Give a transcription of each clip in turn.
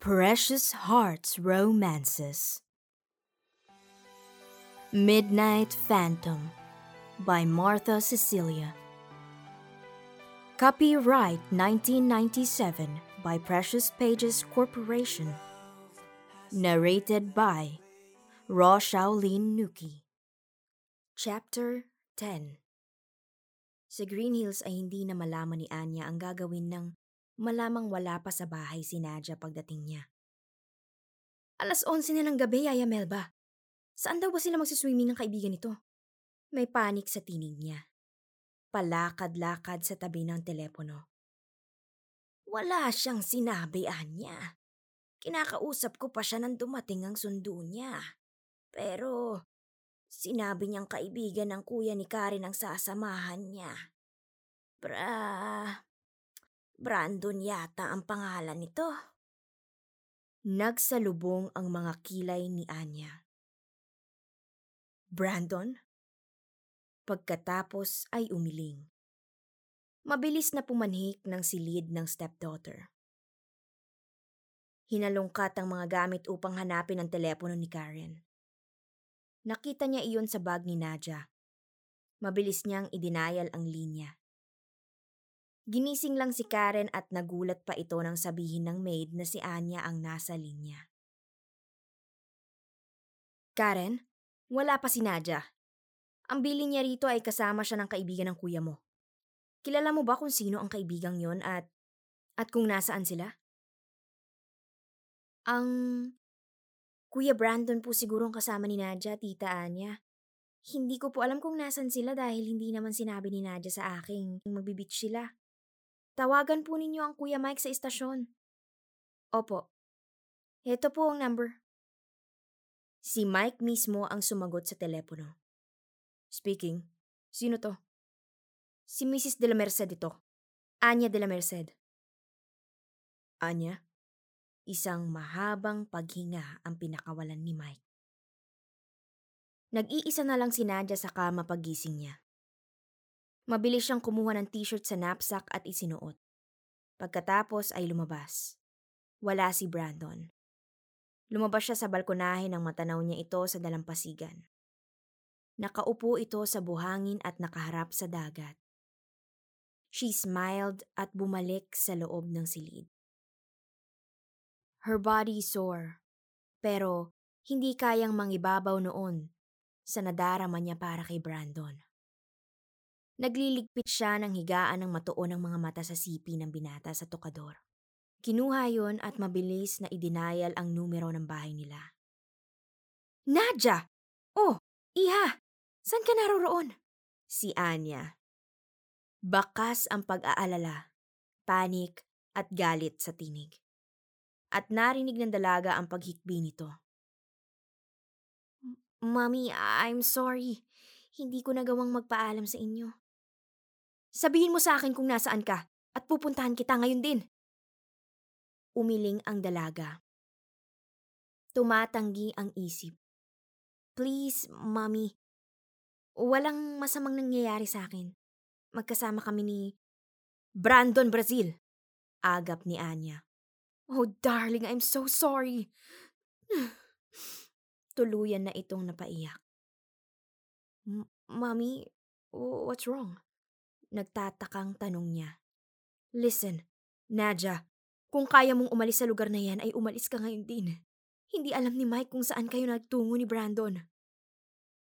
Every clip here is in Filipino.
Precious Hearts Romances. Midnight Phantom by Martha Cecilia. Copyright 1997 by Precious Pages Corporation. Narrated by Raw Shaolin Nuki. Chapter 10 Sa Green Hills ay hindi na malaman ni Anya ang gagawin ng malamang wala pa sa bahay si Nadia pagdating niya. Alas 11 na ng gabi, Yaya Melba. Saan daw ba sila magsiswimming ng kaibigan nito? May panik sa tinig niya. Palakad-lakad sa tabi ng telepono. Wala siyang sinabi, Anya. Kinakausap ko pa siya nang dumating ang sundo niya. Pero sinabi niyang kaibigan ng kuya ni Karen ang sasamahan niya. Bra, Brandon yata ang pangalan nito. Nagsalubong ang mga kilay ni Anya. Brandon? Pagkatapos ay umiling. Mabilis na pumanhik ng silid ng stepdaughter. Hinalungkat ang mga gamit upang hanapin ang telepono ni Karen. Nakita niya iyon sa bag ni Nadia. Mabilis niyang idinayal ang linya. Ginising lang si Karen at nagulat pa ito nang sabihin ng maid na si Anya ang nasa linya. Karen, wala pa si Nadia. Ang bilin niya rito ay kasama siya ng kaibigan ng kuya mo. Kilala mo ba kung sino ang kaibigang yon at at kung nasaan sila? Ang Kuya Brandon po siguro ang kasama ni Nadia, Tita Anya. Hindi ko po alam kung nasan sila dahil hindi naman sinabi ni Nadia sa akin magbibitch sila. Tawagan po ninyo ang Kuya Mike sa istasyon. Opo. Heto po ang number. Si Mike mismo ang sumagot sa telepono. Speaking. Sino to? Si Mrs. De La Merced ito. Anya De La Merced. Anya? Isang mahabang paghinga ang pinakawalan ni Mike. Nag-iisa na lang si Nadia sa kama pagising niya. Mabilis siyang kumuha ng t-shirt sa knapsack at isinuot. Pagkatapos ay lumabas. Wala si Brandon. Lumabas siya sa balkonahe nang matanaw niya ito sa dalampasigan. Nakaupo ito sa buhangin at nakaharap sa dagat. She smiled at bumalik sa loob ng silid. Her body sore, pero hindi kayang mangibabaw noon sa nadarama niya para kay Brandon. Nagliligpit siya ng higaan ng matuon ng mga mata sa sipi ng binata sa tokador. Kinuha yon at mabilis na idinayal ang numero ng bahay nila. Nadja! Oh, iha! San ka naroroon? Si Anya. Bakas ang pag-aalala, panik at galit sa tinig at narinig ng dalaga ang paghikbi nito. Mommy, I'm sorry. Hindi ko nagawang magpaalam sa inyo. Sabihin mo sa akin kung nasaan ka at pupuntahan kita ngayon din. Umiling ang dalaga. Tumatanggi ang isip. Please, mommy. Walang masamang nangyayari sa akin. Magkasama kami ni Brandon Brazil. Agap ni Anya. Oh, darling, I'm so sorry. Tuluyan na itong napaiyak. Mommy, what's wrong? Nagtatakang tanong niya. Listen, Nadia, kung kaya mong umalis sa lugar na yan ay umalis ka ngayon din. Hindi alam ni Mike kung saan kayo nagtungo ni Brandon.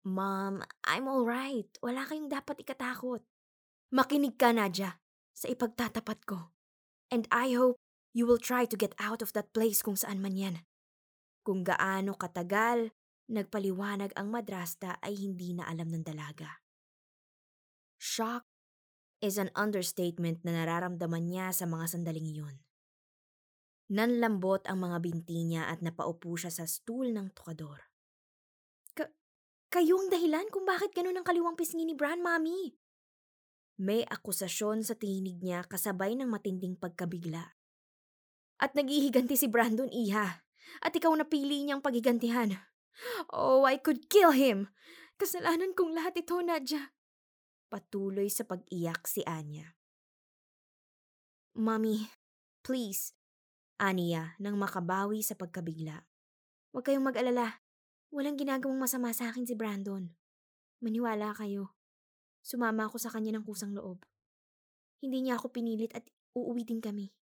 Mom, I'm alright. Wala kayong dapat ikatakot. Makinig ka, Nadia, sa ipagtatapat ko. And I hope You will try to get out of that place kung saan man yan. Kung gaano katagal, nagpaliwanag ang madrasta ay hindi na alam ng dalaga. Shock is an understatement na nararamdaman niya sa mga sandaling iyon. Nanlambot ang mga binti niya at napaupo siya sa stool ng tukador. Ka- kayo dahilan kung bakit ganun ang kaliwang pisngi ni Bran, Mami. May akusasyon sa tinig niya kasabay ng matinding pagkabigla. At naghihiganti si Brandon Iha. At ikaw napili niyang paghigantihan. Oh, I could kill him. Kasalanan kong lahat ito, Nadja. Patuloy sa pag-iyak si Anya. Mommy, please. Aniya nang makabawi sa pagkabigla. Huwag kayong mag-alala. Walang ginagawang masama sa akin si Brandon. Maniwala kayo. Sumama ako sa kanya ng kusang loob. Hindi niya ako pinilit at uuwi din kami.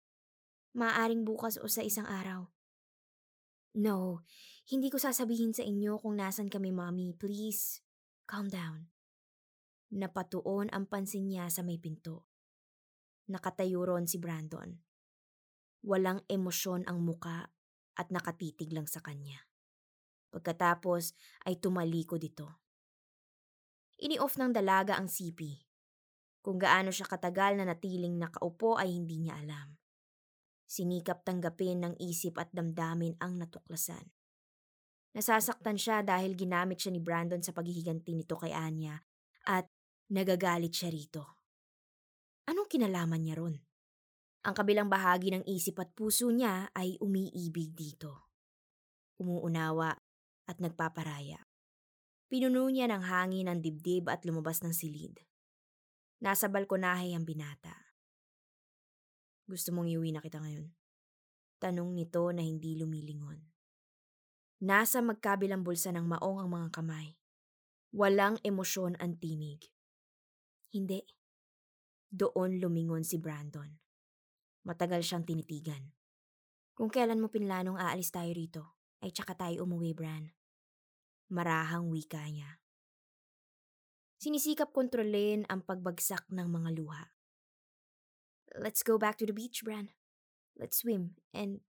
Maaring bukas o sa isang araw. No, hindi ko sasabihin sa inyo kung nasan kami, Mommy. Please, calm down. Napatuon ang pansin niya sa may pinto. Nakatayo ron si Brandon. Walang emosyon ang muka at nakatitig lang sa kanya. Pagkatapos ay tumaliko dito. Ini-off ng dalaga ang sipi. Kung gaano siya katagal na natiling nakaupo ay hindi niya alam. Sinikap tanggapin ng isip at damdamin ang natuklasan. Nasasaktan siya dahil ginamit siya ni Brandon sa paghihiganti nito kay Anya at nagagalit siya rito. Anong kinalaman niya ron? Ang kabilang bahagi ng isip at puso niya ay umiibig dito. Umuunawa at nagpaparaya. Pinuno niya ng hangin ang dibdib at lumabas ng silid. Nasa balkonahe ang binata. Gusto mong iuwi na kita ngayon? Tanong nito na hindi lumilingon. Nasa magkabilang bulsa ng maong ang mga kamay. Walang emosyon ang tinig. Hindi. Doon lumingon si Brandon. Matagal siyang tinitigan. Kung kailan mo pinlanong aalis tayo rito, ay tsaka tayo umuwi, Bran. Marahang wika niya. Sinisikap kontrolin ang pagbagsak ng mga luha. Let's go back to the beach, Bran. Let's swim and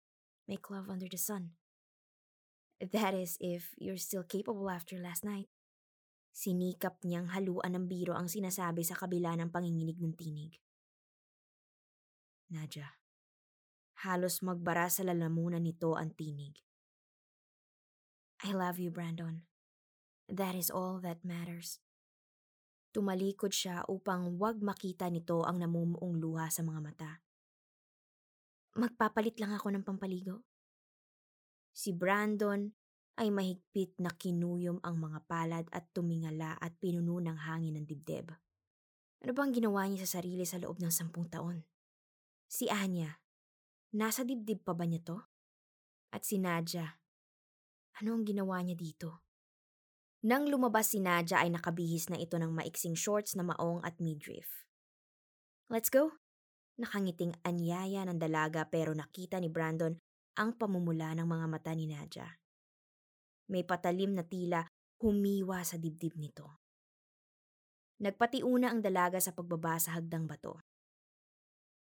make love under the sun. That is, if you're still capable after last night. Sinikap niyang haluan ng biro ang sinasabi sa kabila ng panginginig ng tinig. Nadja. Halos magbara sa lalamunan nito ang tinig. I love you, Brandon. That is all that matters. Tumalikod siya upang wag makita nito ang namumuong luha sa mga mata. Magpapalit lang ako ng pampaligo. Si Brandon ay mahigpit na kinuyom ang mga palad at tumingala at pinuno ng hangin ng dibdib. Ano bang ginawa niya sa sarili sa loob ng sampung taon? Si Anya, nasa dibdib pa ba niya to? At si Nadja, ano ang ginawa niya dito? Nang lumabas si Nadja ay nakabihis na ito ng maiksing shorts na maong at midriff. Let's go? Nakangiting anyaya ng dalaga pero nakita ni Brandon ang pamumula ng mga mata ni Nadja. May patalim na tila humiwa sa dibdib nito. Nagpatiuna ang dalaga sa pagbaba sa hagdang bato.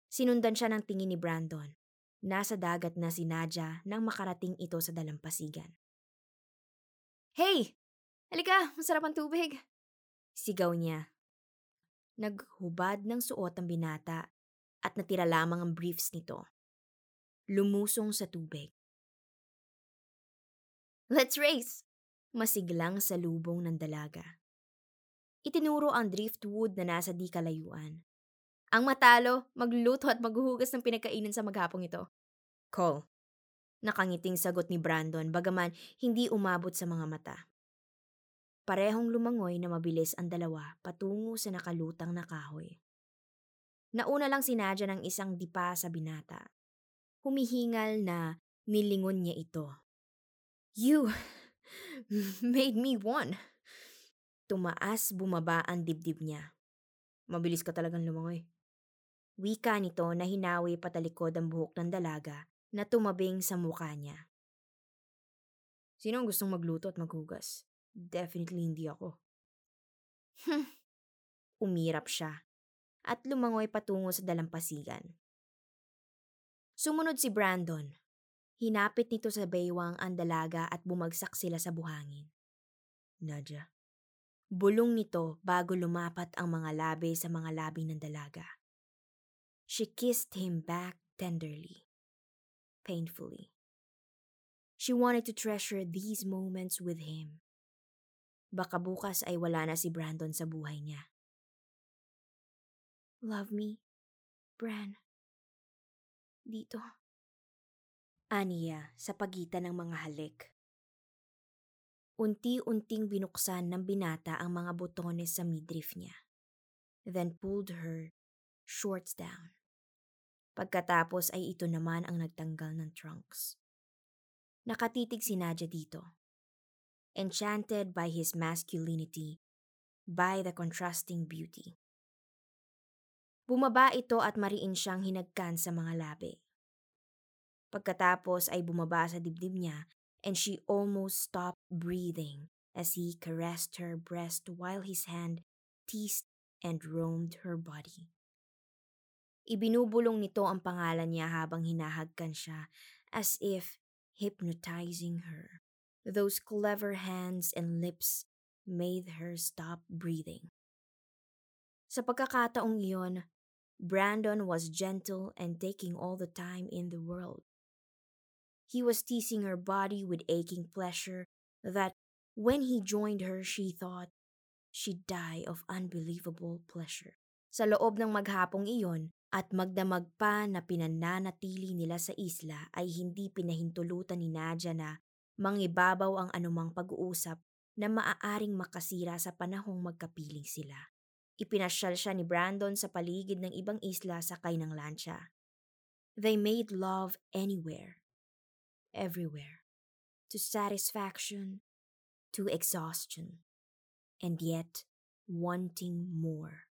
Sinundan siya ng tingin ni Brandon. Nasa dagat na si Nadja nang makarating ito sa dalampasigan. Hey! Halika, masarap ang tubig. Sigaw niya. Naghubad ng suot ang binata at natira lamang ang briefs nito. Lumusong sa tubig. Let's race! Masiglang sa lubong ng dalaga. Itinuro ang driftwood na nasa di kalayuan. Ang matalo, magluluto at maghuhugas ng pinagkainan sa maghapong ito. Call. Nakangiting sagot ni Brandon bagaman hindi umabot sa mga mata. Parehong lumangoy na mabilis ang dalawa patungo sa nakalutang na kahoy. Nauna lang si Nadja ng isang dipa sa binata. Humihingal na nilingon niya ito. You made me one. Tumaas bumaba ang dibdib niya. Mabilis ka talagang lumangoy. Wika nito na hinawi patalikod ang buhok ng dalaga na tumabing sa mukha niya. Sino ang gustong magluto at maghugas? Definitely hindi ako. Umirap siya at lumangoy patungo sa dalampasigan. Sumunod si Brandon. Hinapit nito sa baywang ang dalaga at bumagsak sila sa buhangin. Nadja. Bulong nito bago lumapat ang mga labi sa mga labi ng dalaga. She kissed him back tenderly, painfully. She wanted to treasure these moments with him. Baka bukas ay wala na si Brandon sa buhay niya. Love me, Bran. Dito. Aniya sa pagitan ng mga halik. Unti-unting binuksan ng binata ang mga botones sa midriff niya. Then pulled her shorts down. Pagkatapos ay ito naman ang nagtanggal ng trunks. Nakatitig si Nadia dito. Enchanted by his masculinity, by the contrasting beauty. Bumaba ito at mariin siyang hinagkan sa mga labi. Pagkatapos ay bumaba sa dibdib niya and she almost stopped breathing as he caressed her breast while his hand teased and roamed her body. Ibinubulong nito ang pangalan niya habang hinahagkan siya as if hypnotizing her. Those clever hands and lips made her stop breathing. Sa pagkakataong iyon, Brandon was gentle and taking all the time in the world. He was teasing her body with aching pleasure that when he joined her, she thought she'd die of unbelievable pleasure. Sa loob ng maghapong iyon, at magdamag pa na pinananatili nila sa isla ay hindi pinahintulutan ni Nadia na mangibabaw ang anumang pag-uusap na maaaring makasira sa panahong magkapiling sila. Ipinasyal siya ni Brandon sa paligid ng ibang isla sakay ng lancha. They made love anywhere, everywhere, to satisfaction, to exhaustion, and yet wanting more.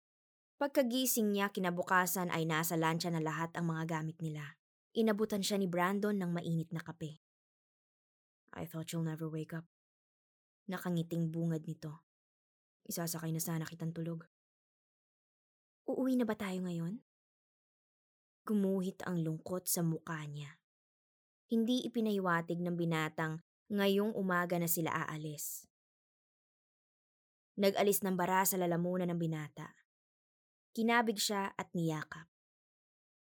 Pagkagising niya kinabukasan ay nasa lancha na lahat ang mga gamit nila. Inabutan siya ni Brandon ng mainit na kape. I thought you'll never wake up. Nakangiting bungad nito. Isasakay na sana kitang tulog. Uuwi na ba tayo ngayon? Gumuhit ang lungkot sa mukha niya. Hindi ipinahiwatig ng binatang ngayong umaga na sila aalis. Nag-alis ng bara sa lalamunan ng binata. Kinabig siya at niyakap.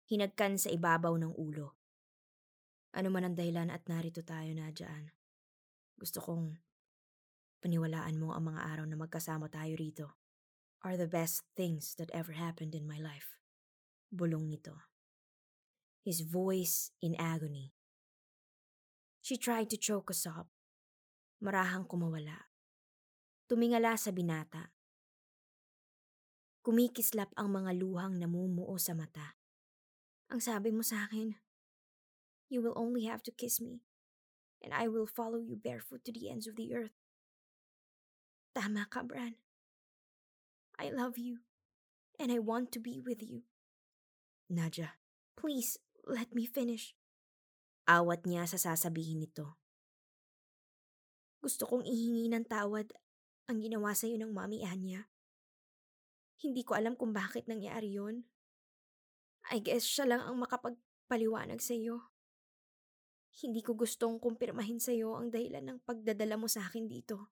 Hinagkan sa ibabaw ng ulo. Ano man ang dahilan at narito tayo na dyan. Gusto kong paniwalaan mo ang mga araw na magkasama tayo rito are the best things that ever happened in my life. Bulong nito. His voice in agony. She tried to choke us up. Marahang kumawala. Tumingala sa binata Kumikislap ang mga luhang namumuo sa mata. Ang sabi mo sa akin, You will only have to kiss me, and I will follow you barefoot to the ends of the earth. Tama ka, Bran. I love you, and I want to be with you. Nadia, please, let me finish. Awat niya sa sasabihin nito. Gusto kong ihingi ng tawad ang ginawa sa iyo ng Mami Anya. Hindi ko alam kung bakit nangyari yon. I guess siya lang ang makapagpaliwanag sa iyo. Hindi ko gustong kumpirmahin sa iyo ang dahilan ng pagdadala mo sa akin dito.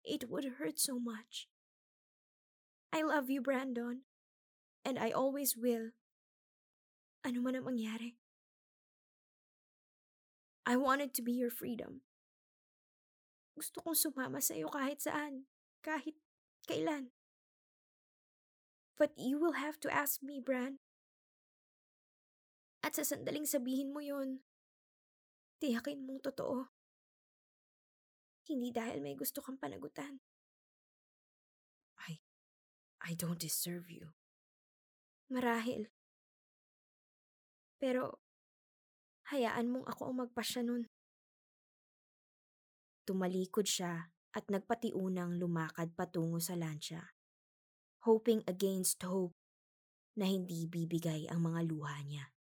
It would hurt so much. I love you, Brandon. And I always will. Ano man ang mangyari. I wanted to be your freedom. Gusto kong sumama sa iyo kahit saan, kahit kailan. But you will have to ask me, Bran. At sa sandaling sabihin mo yon, tiyakin mong totoo. Hindi dahil may gusto kang panagutan. I, I don't deserve you. Marahil. Pero, hayaan mong ako ang magpasya nun. Tumalikod siya at nagpatiunang lumakad patungo sa lansya hoping against hope na hindi bibigay ang mga luha niya.